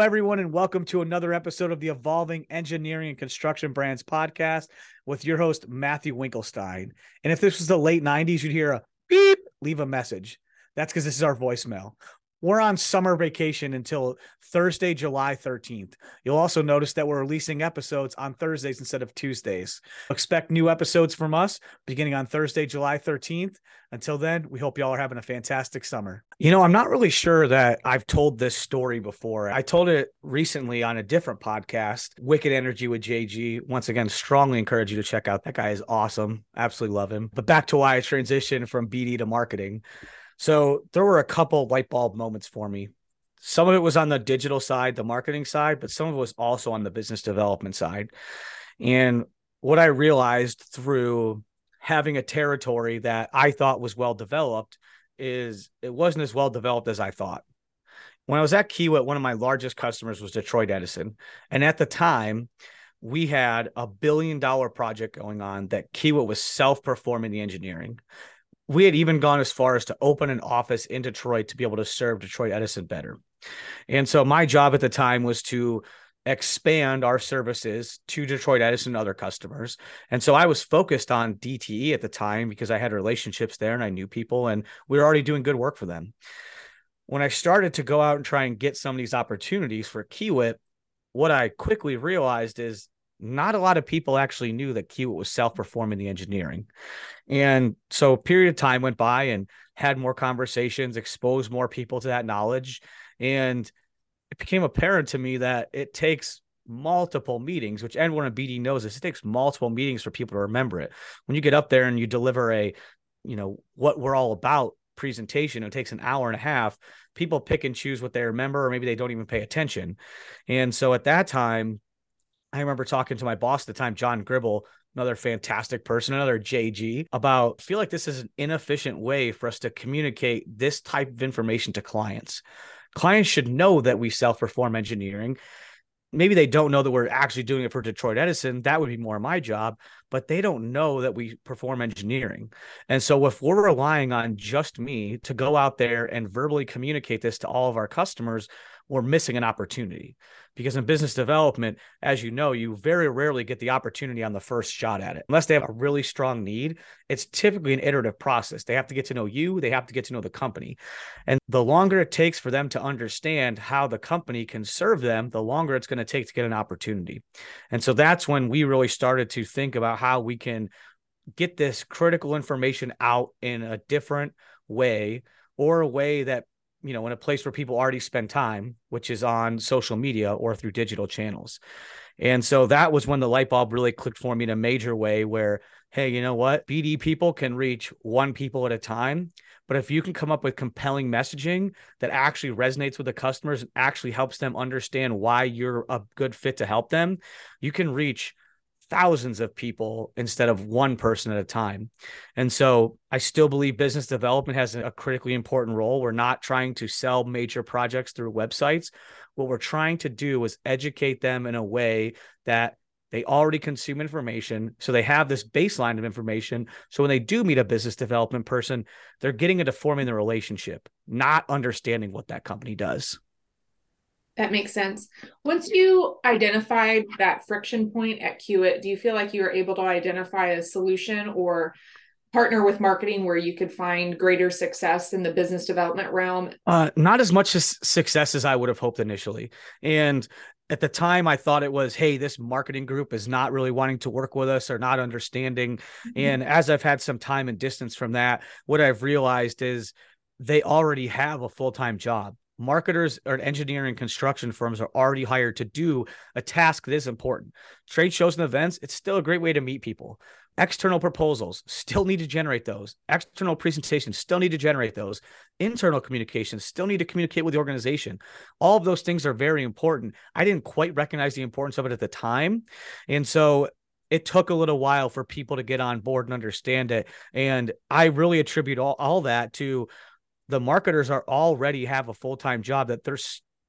Everyone, and welcome to another episode of the Evolving Engineering and Construction Brands podcast with your host, Matthew Winkelstein. And if this was the late 90s, you'd hear a beep, leave a message. That's because this is our voicemail. We're on summer vacation until Thursday, July 13th. You'll also notice that we're releasing episodes on Thursdays instead of Tuesdays. Expect new episodes from us beginning on Thursday, July 13th. Until then, we hope y'all are having a fantastic summer. You know, I'm not really sure that I've told this story before. I told it recently on a different podcast, Wicked Energy with JG. Once again, strongly encourage you to check out. That guy is awesome. Absolutely love him. But back to why I transitioned from BD to marketing. So there were a couple light bulb moments for me. Some of it was on the digital side, the marketing side, but some of it was also on the business development side. And what I realized through having a territory that I thought was well developed is it wasn't as well developed as I thought. When I was at Kiewit, one of my largest customers was Detroit Edison. And at the time, we had a billion dollar project going on that Kiewit was self performing the engineering we had even gone as far as to open an office in Detroit to be able to serve Detroit Edison better. And so my job at the time was to expand our services to Detroit Edison and other customers. And so I was focused on DTE at the time because I had relationships there and I knew people and we were already doing good work for them. When I started to go out and try and get some of these opportunities for Kiewit, what I quickly realized is not a lot of people actually knew that Kiewit was self-performing the engineering. And so a period of time went by and had more conversations, exposed more people to that knowledge. And it became apparent to me that it takes multiple meetings, which everyone in BD knows this. It takes multiple meetings for people to remember it. When you get up there and you deliver a, you know, what we're all about presentation, it takes an hour and a half. People pick and choose what they remember, or maybe they don't even pay attention. And so at that time, I remember talking to my boss at the time, John Gribble, another fantastic person, another JG, about feel like this is an inefficient way for us to communicate this type of information to clients. Clients should know that we self perform engineering. Maybe they don't know that we're actually doing it for Detroit Edison. That would be more my job, but they don't know that we perform engineering. And so, if we're relying on just me to go out there and verbally communicate this to all of our customers, we're missing an opportunity. Because in business development as you know you very rarely get the opportunity on the first shot at it. Unless they have a really strong need it's typically an iterative process. They have to get to know you they have to get to know the company. And the longer it takes for them to understand how the company can serve them the longer it's going to take to get an opportunity. And so that's when we really started to think about how we can get this critical information out in a different way or a way that you know in a place where people already spend time which is on social media or through digital channels. And so that was when the light bulb really clicked for me in a major way where hey you know what? Bd people can reach one people at a time. But if you can come up with compelling messaging that actually resonates with the customers and actually helps them understand why you're a good fit to help them you can reach thousands of people instead of one person at a time. And so I still believe business development has a critically important role. We're not trying to sell major projects through websites. What we're trying to do is educate them in a way that they already consume information. So they have this baseline of information. So when they do meet a business development person, they're getting into forming the relationship, not understanding what that company does. That makes sense. Once you identified that friction point at Kiewit, do you feel like you were able to identify a solution or partner with marketing where you could find greater success in the business development realm? Uh, not as much as success as I would have hoped initially. And at the time, I thought it was, hey, this marketing group is not really wanting to work with us or not understanding. Mm-hmm. And as I've had some time and distance from that, what I've realized is they already have a full time job marketers or engineering construction firms are already hired to do a task this important. Trade shows and events, it's still a great way to meet people. External proposals still need to generate those. External presentations still need to generate those. Internal communications still need to communicate with the organization. All of those things are very important. I didn't quite recognize the importance of it at the time. And so it took a little while for people to get on board and understand it. And I really attribute all, all that to the marketers are already have a full-time job that they're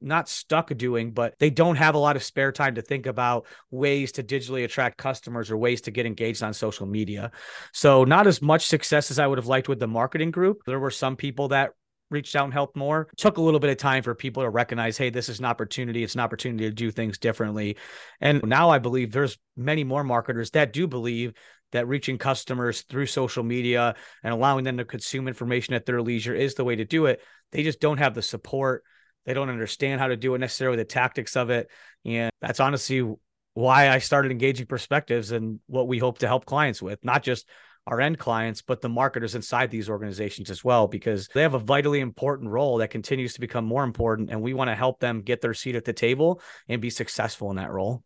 not stuck doing, but they don't have a lot of spare time to think about ways to digitally attract customers or ways to get engaged on social media. So, not as much success as I would have liked with the marketing group. There were some people that reached out and helped more. Took a little bit of time for people to recognize, hey, this is an opportunity. It's an opportunity to do things differently. And now I believe there's many more marketers that do believe that reaching customers through social media and allowing them to consume information at their leisure is the way to do it. They just don't have the support. They don't understand how to do it necessarily, the tactics of it. And that's honestly why I started engaging perspectives and what we hope to help clients with, not just our end clients, but the marketers inside these organizations as well, because they have a vitally important role that continues to become more important. And we want to help them get their seat at the table and be successful in that role.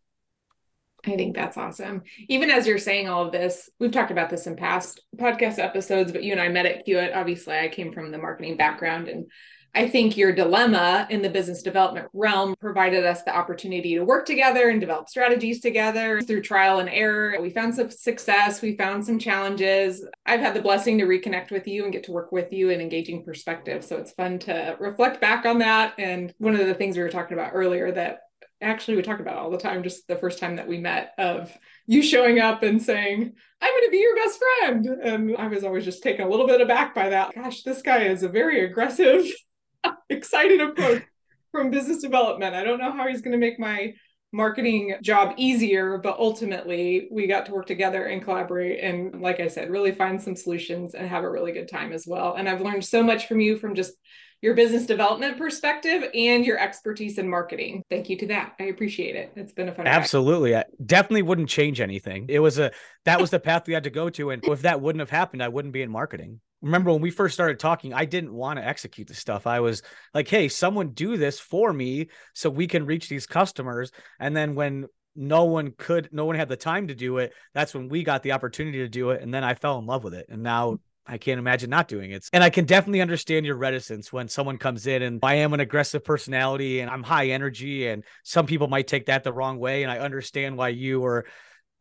I think that's awesome. Even as you're saying all of this, we've talked about this in past podcast episodes, but you and I met at Kiewit. Obviously, I came from the marketing background and I think your dilemma in the business development realm provided us the opportunity to work together and develop strategies together through trial and error. We found some success, we found some challenges. I've had the blessing to reconnect with you and get to work with you in engaging perspective. So it's fun to reflect back on that. And one of the things we were talking about earlier that actually we talk about all the time, just the first time that we met, of you showing up and saying, I'm going to be your best friend. And I was always just taken a little bit aback by that. Gosh, this guy is a very aggressive excited approach from business development. I don't know how he's going to make my marketing job easier, but ultimately we got to work together and collaborate. And like I said, really find some solutions and have a really good time as well. And I've learned so much from you from just your business development perspective and your expertise in marketing. Thank you to that. I appreciate it. It's been a fun. Absolutely. I definitely wouldn't change anything. It was a that was the path we had to go to. And if that wouldn't have happened, I wouldn't be in marketing remember when we first started talking, I didn't want to execute the stuff. I was like, hey, someone do this for me so we can reach these customers. And then when no one could, no one had the time to do it, that's when we got the opportunity to do it. And then I fell in love with it. And now I can't imagine not doing it. And I can definitely understand your reticence when someone comes in and I am an aggressive personality and I'm high energy. And some people might take that the wrong way. And I understand why you were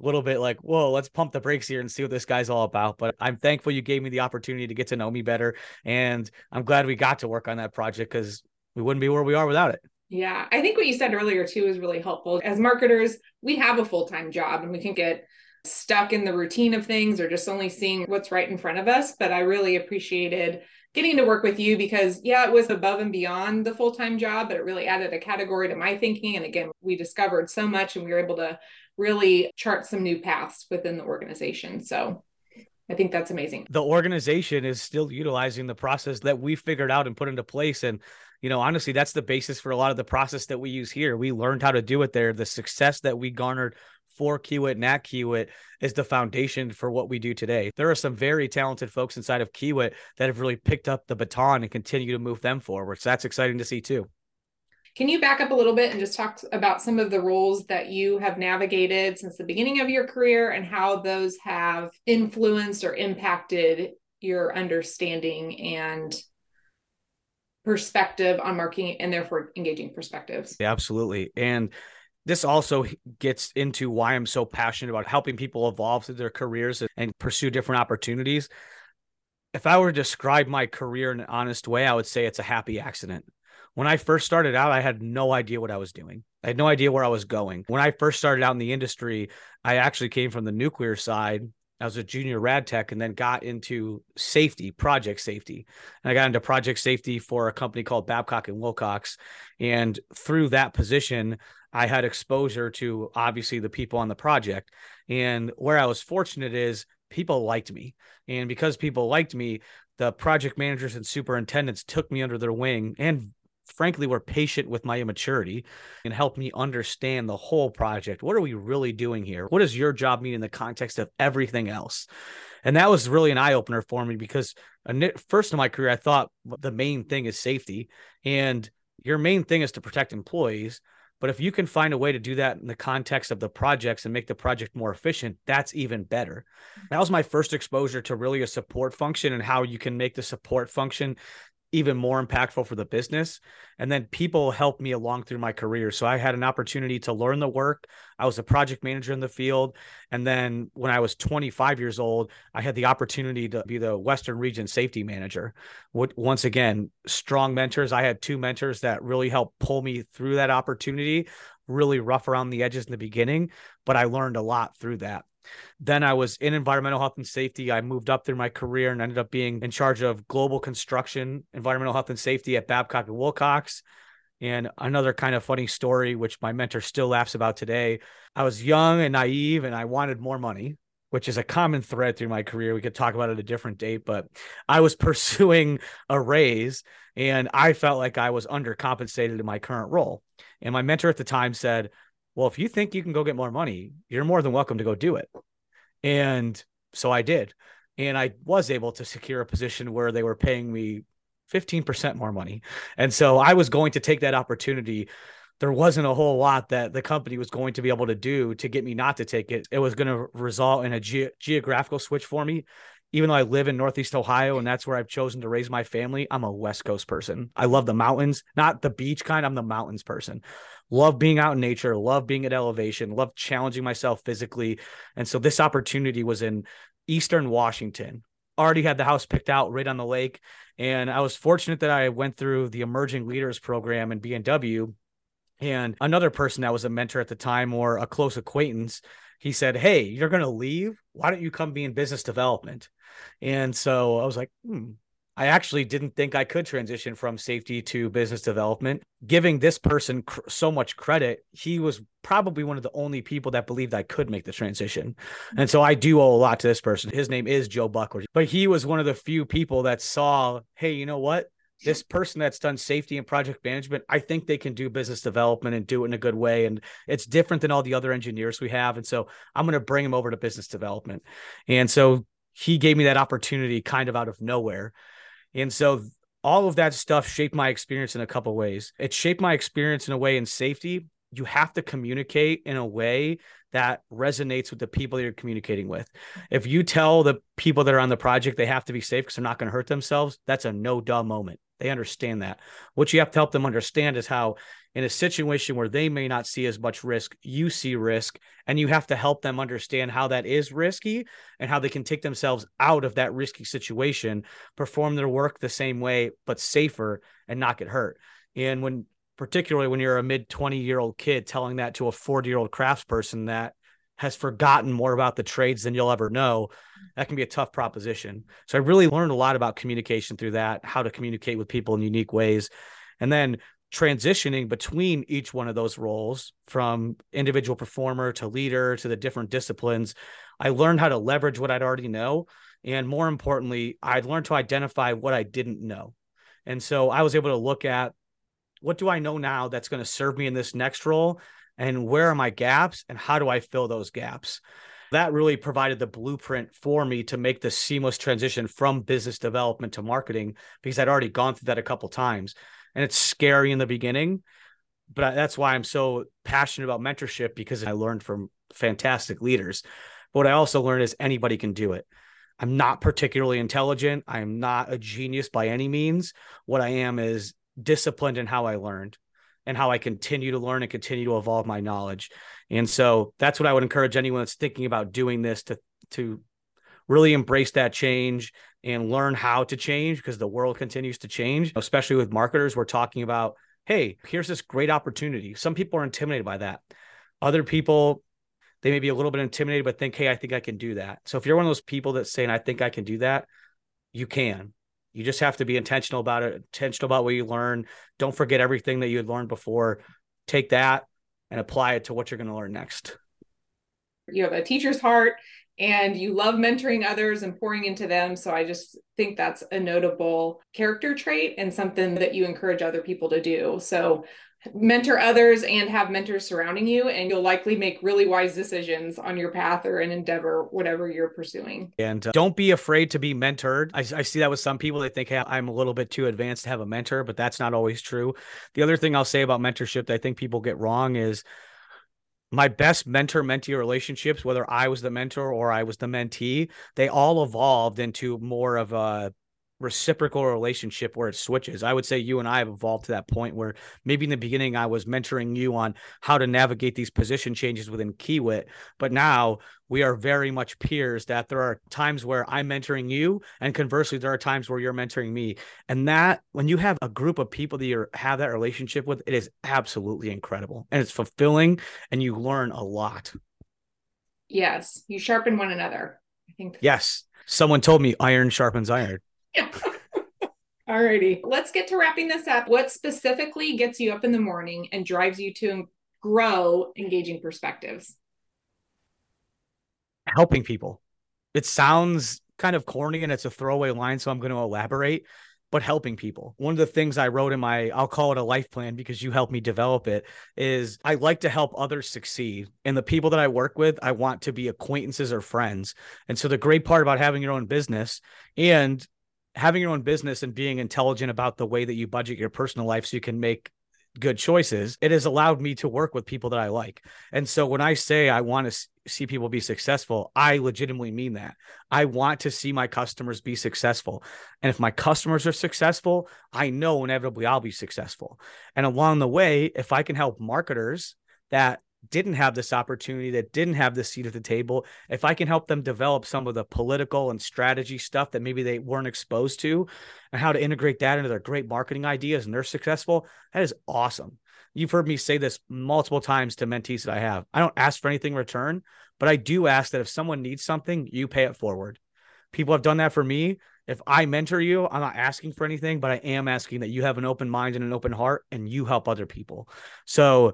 a little bit like, whoa, let's pump the brakes here and see what this guy's all about. But I'm thankful you gave me the opportunity to get to know me better. And I'm glad we got to work on that project because we wouldn't be where we are without it. Yeah. I think what you said earlier too is really helpful. As marketers, we have a full time job and we can get stuck in the routine of things or just only seeing what's right in front of us. But I really appreciated getting to work with you because yeah it was above and beyond the full-time job but it really added a category to my thinking and again we discovered so much and we were able to really chart some new paths within the organization. So I think that's amazing. The organization is still utilizing the process that we figured out and put into place. And, you know, honestly, that's the basis for a lot of the process that we use here. We learned how to do it there. The success that we garnered for Kiewit and at Kiewit is the foundation for what we do today. There are some very talented folks inside of Kiewit that have really picked up the baton and continue to move them forward. So that's exciting to see too. Can you back up a little bit and just talk about some of the roles that you have navigated since the beginning of your career and how those have influenced or impacted your understanding and perspective on marketing and therefore engaging perspectives? Yeah, absolutely. And this also gets into why I'm so passionate about helping people evolve through their careers and pursue different opportunities. If I were to describe my career in an honest way, I would say it's a happy accident when I first started out, I had no idea what I was doing. I had no idea where I was going. When I first started out in the industry, I actually came from the nuclear side. I was a junior rad tech and then got into safety, project safety. And I got into project safety for a company called Babcock and Wilcox. And through that position, I had exposure to obviously the people on the project. And where I was fortunate is people liked me. And because people liked me, the project managers and superintendents took me under their wing and frankly were patient with my immaturity and helped me understand the whole project. What are we really doing here? What does your job mean in the context of everything else? And that was really an eye opener for me because uh, first in my career, I thought the main thing is safety, and your main thing is to protect employees. But if you can find a way to do that in the context of the projects and make the project more efficient, that's even better. That was my first exposure to really a support function and how you can make the support function even more impactful for the business. And then people helped me along through my career. So I had an opportunity to learn the work. I was a project manager in the field. And then when I was 25 years old, I had the opportunity to be the Western Region safety manager. Once again, strong mentors. I had two mentors that really helped pull me through that opportunity, really rough around the edges in the beginning, but I learned a lot through that. Then I was in environmental health and safety. I moved up through my career and ended up being in charge of global construction, environmental health and safety at Babcock and Wilcox. And another kind of funny story, which my mentor still laughs about today. I was young and naive and I wanted more money, which is a common thread through my career. We could talk about it a different date, but I was pursuing a raise and I felt like I was undercompensated in my current role. And my mentor at the time said, Well, if you think you can go get more money, you're more than welcome to go do it. And so I did. And I was able to secure a position where they were paying me 15% more money. And so I was going to take that opportunity. There wasn't a whole lot that the company was going to be able to do to get me not to take it. It was going to result in a ge- geographical switch for me. Even though I live in Northeast Ohio and that's where I've chosen to raise my family, I'm a West Coast person. I love the mountains, not the beach kind. I'm the mountains person. Love being out in nature, love being at elevation, love challenging myself physically. And so this opportunity was in Eastern Washington, already had the house picked out right on the lake. And I was fortunate that I went through the Emerging Leaders program in B&W. And another person that was a mentor at the time or a close acquaintance, he said, Hey, you're going to leave. Why don't you come be in business development? And so I was like, hmm, I actually didn't think I could transition from safety to business development. Giving this person cr- so much credit, he was probably one of the only people that believed I could make the transition. And so I do owe a lot to this person. His name is Joe Buckler, but he was one of the few people that saw, hey, you know what? This person that's done safety and project management, I think they can do business development and do it in a good way. And it's different than all the other engineers we have. And so I'm going to bring him over to business development. And so he gave me that opportunity kind of out of nowhere. And so all of that stuff shaped my experience in a couple ways. It shaped my experience in a way in safety. You have to communicate in a way that resonates with the people that you're communicating with. If you tell the people that are on the project they have to be safe because they're not going to hurt themselves, that's a no duh moment. They understand that. What you have to help them understand is how, in a situation where they may not see as much risk, you see risk, and you have to help them understand how that is risky and how they can take themselves out of that risky situation, perform their work the same way, but safer and not get hurt. And when, particularly when you're a mid 20 year old kid telling that to a 40 year old craftsperson that has forgotten more about the trades than you'll ever know, that can be a tough proposition. So I really learned a lot about communication through that, how to communicate with people in unique ways. And then transitioning between each one of those roles from individual performer to leader to the different disciplines, I learned how to leverage what I'd already know. And more importantly, I'd learned to identify what I didn't know. And so I was able to look at what do I know now that's going to serve me in this next role? And where are my gaps and how do I fill those gaps? That really provided the blueprint for me to make the seamless transition from business development to marketing because I'd already gone through that a couple times. And it's scary in the beginning, but that's why I'm so passionate about mentorship because I learned from fantastic leaders. But what I also learned is anybody can do it. I'm not particularly intelligent. I am not a genius by any means. What I am is disciplined in how I learned and how I continue to learn and continue to evolve my knowledge. And so that's what I would encourage anyone that's thinking about doing this to to really embrace that change and learn how to change because the world continues to change, especially with marketers. We're talking about, hey, here's this great opportunity. Some people are intimidated by that. Other people, they may be a little bit intimidated, but think, hey, I think I can do that. So if you're one of those people that's saying, I think I can do that, you can. You just have to be intentional about it, intentional about what you learn. Don't forget everything that you had learned before. Take that and apply it to what you're going to learn next. You have a teacher's heart and you love mentoring others and pouring into them. So I just think that's a notable character trait and something that you encourage other people to do. So mentor others and have mentors surrounding you and you'll likely make really wise decisions on your path or an endeavor whatever you're pursuing. And uh, don't be afraid to be mentored. I, I, see that with some people they think hey i'm a little bit too advanced to have a mentor but that's not always true. The other thing i'll say about mentorship that i think people get wrong is my best mentor mentee relationships whether i was the mentor or i was the mentee they all evolved into more of a reciprocal relationship where it switches. I would say you and I have evolved to that point where maybe in the beginning I was mentoring you on how to navigate these position changes within Kiewit, but now we are very much peers that there are times where I'm mentoring you and conversely there are times where you're mentoring me. And that when you have a group of people that you have that relationship with, it is absolutely incredible and it's fulfilling and you learn a lot Yes, you sharpen one another. I think. Yes, someone told me iron sharpens iron. Yeah. Alrighty, let's get to wrapping this up. What specifically gets you up in the morning and drives you to grow engaging perspectives? Helping people. It sounds kind of corny and it's a throwaway line, so I'm going to elaborate. But helping people. One of the things I wrote in my, I'll call it a life plan because you helped me develop it, is I like to help others succeed. And the people that I work with, I want to be acquaintances or friends. And so the great part about having your own business and having your own business and being intelligent about the way that you budget your personal life so you can make good choices, it has allowed me to work with people that I like. And so when I say I want to see people be successful, I legitimately mean that. I want to see my customers be successful. And if my customers are successful, I know inevitably I'll be successful. And along the way, if I can help marketers that didn't have this opportunity, that didn't have this seat at the table, if I can help them develop some of the political and strategy stuff that maybe they weren't exposed to and how to integrate that into their great marketing ideas and they're successful, that is awesome. You've heard me say this multiple times to mentees that I have. I don't ask for anything in return, but I do ask that if someone needs something, you pay it forward. People have done that for me. If I mentor you, I'm not asking for anything, but I am asking that you have an open mind and an open heart and you help other people. So,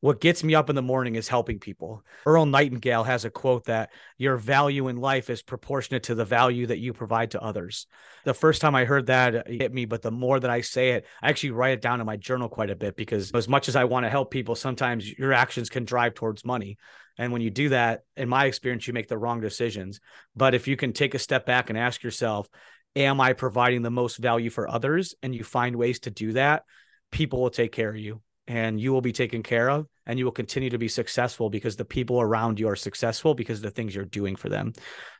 what gets me up in the morning is helping people. Earl Nightingale has a quote that your value in life is proportionate to the value that you provide to others. The first time I heard that it hit me, but the more that I say it, I actually write it down in my journal quite a bit because as much as I want to help people, sometimes your actions can drive towards money. And when you do that, in my experience, you make the wrong decisions. But if you can take a step back and ask yourself, am I providing the most value for others? And you find ways to do that, people will take care of you and you will be taken care of and you will continue to be successful because the people around you are successful because of the things you're doing for them.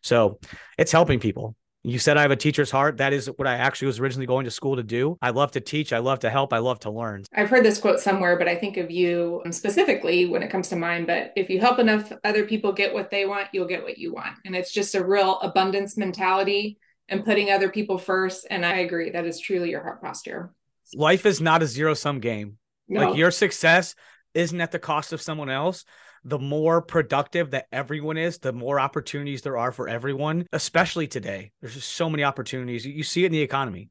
So it's helping people. You said I have a teacher's heart. That is what I actually was originally going to school to do. I love to teach. I love to help. I love to learn. I've heard this quote somewhere, but I think of you um, specifically when it comes to mine. But if you help enough other people get what they want, you'll get what you want. And it's just a real abundance mentality and putting other people first. And I agree. That is truly your heart posture. Life is not a zero sum game. No. Like your success isn't at the cost of someone else. The more productive that everyone is, the more opportunities there are for everyone, especially today. There's just so many opportunities. You see it in the economy.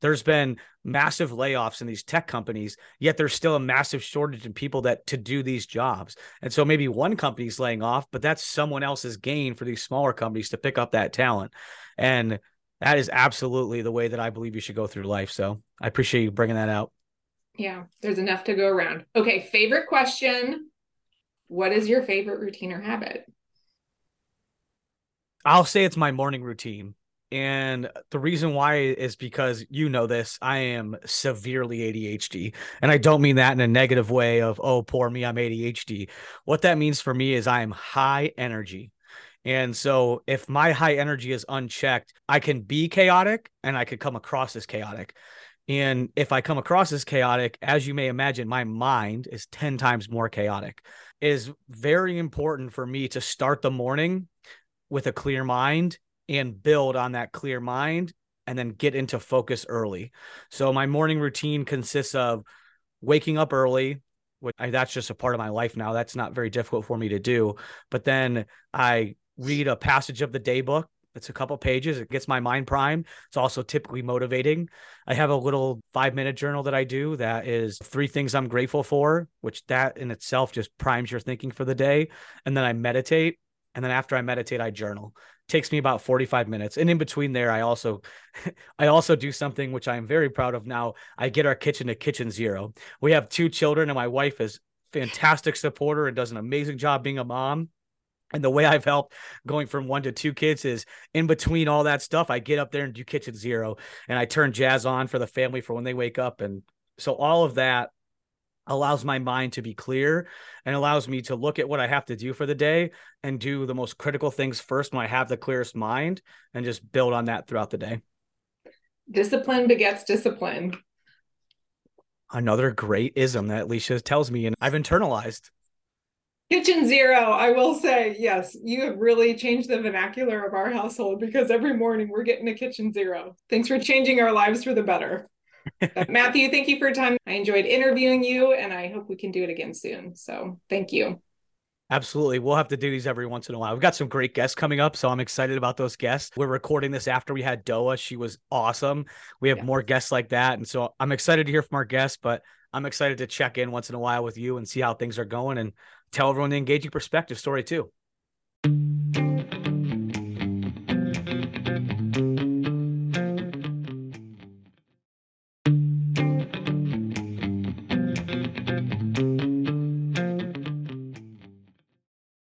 There's been massive layoffs in these tech companies, yet there's still a massive shortage in people that to do these jobs. And so maybe one company's laying off, but that's someone else's gain for these smaller companies to pick up that talent. And that is absolutely the way that I believe you should go through life. So I appreciate you bringing that out. Yeah, there's enough to go around. Okay, favorite question. What is your favorite routine or habit? I'll say it's my morning routine. And the reason why is because you know this, I am severely ADHD. And I don't mean that in a negative way of, oh, poor me, I'm ADHD. What that means for me is I am high energy. And so if my high energy is unchecked, I can be chaotic and I could come across as chaotic. And if I come across as chaotic, as you may imagine, my mind is 10 times more chaotic. It is very important for me to start the morning with a clear mind and build on that clear mind and then get into focus early. So my morning routine consists of waking up early, which I, that's just a part of my life now. That's not very difficult for me to do. But then I read a passage of the day book it's a couple pages. It gets my mind primed. It's also typically motivating. I have a little five minute journal that I do that is three things I'm grateful for, which that in itself just primes your thinking for the day. And then I meditate. And then after I meditate, I journal. It takes me about 45 minutes. And in between there, I also I also do something which I am very proud of now. I get our kitchen to kitchen zero. We have two children, and my wife is fantastic supporter and does an amazing job being a mom and the way I've helped going from one to two kids is in between all that stuff, I get up there and do kitchen zero and I turn jazz on for the family for when they wake up. And so all of that allows my mind to be clear and allows me to look at what I have to do for the day and do the most critical things first when I have the clearest mind and just build on that throughout the day. Discipline begets discipline. Another great ism that Leisha tells me and I've internalized. Kitchen zero, I will say, yes, you have really changed the vernacular of our household because every morning we're getting a kitchen zero. Thanks for changing our lives for the better. Matthew, thank you for your time. I enjoyed interviewing you and I hope we can do it again soon. So thank you. Absolutely. We'll have to do these every once in a while. We've got some great guests coming up, so I'm excited about those guests. We're recording this after we had Doa. She was awesome. We have more guests like that. And so I'm excited to hear from our guests, but I'm excited to check in once in a while with you and see how things are going and tell everyone the engaging perspective story too.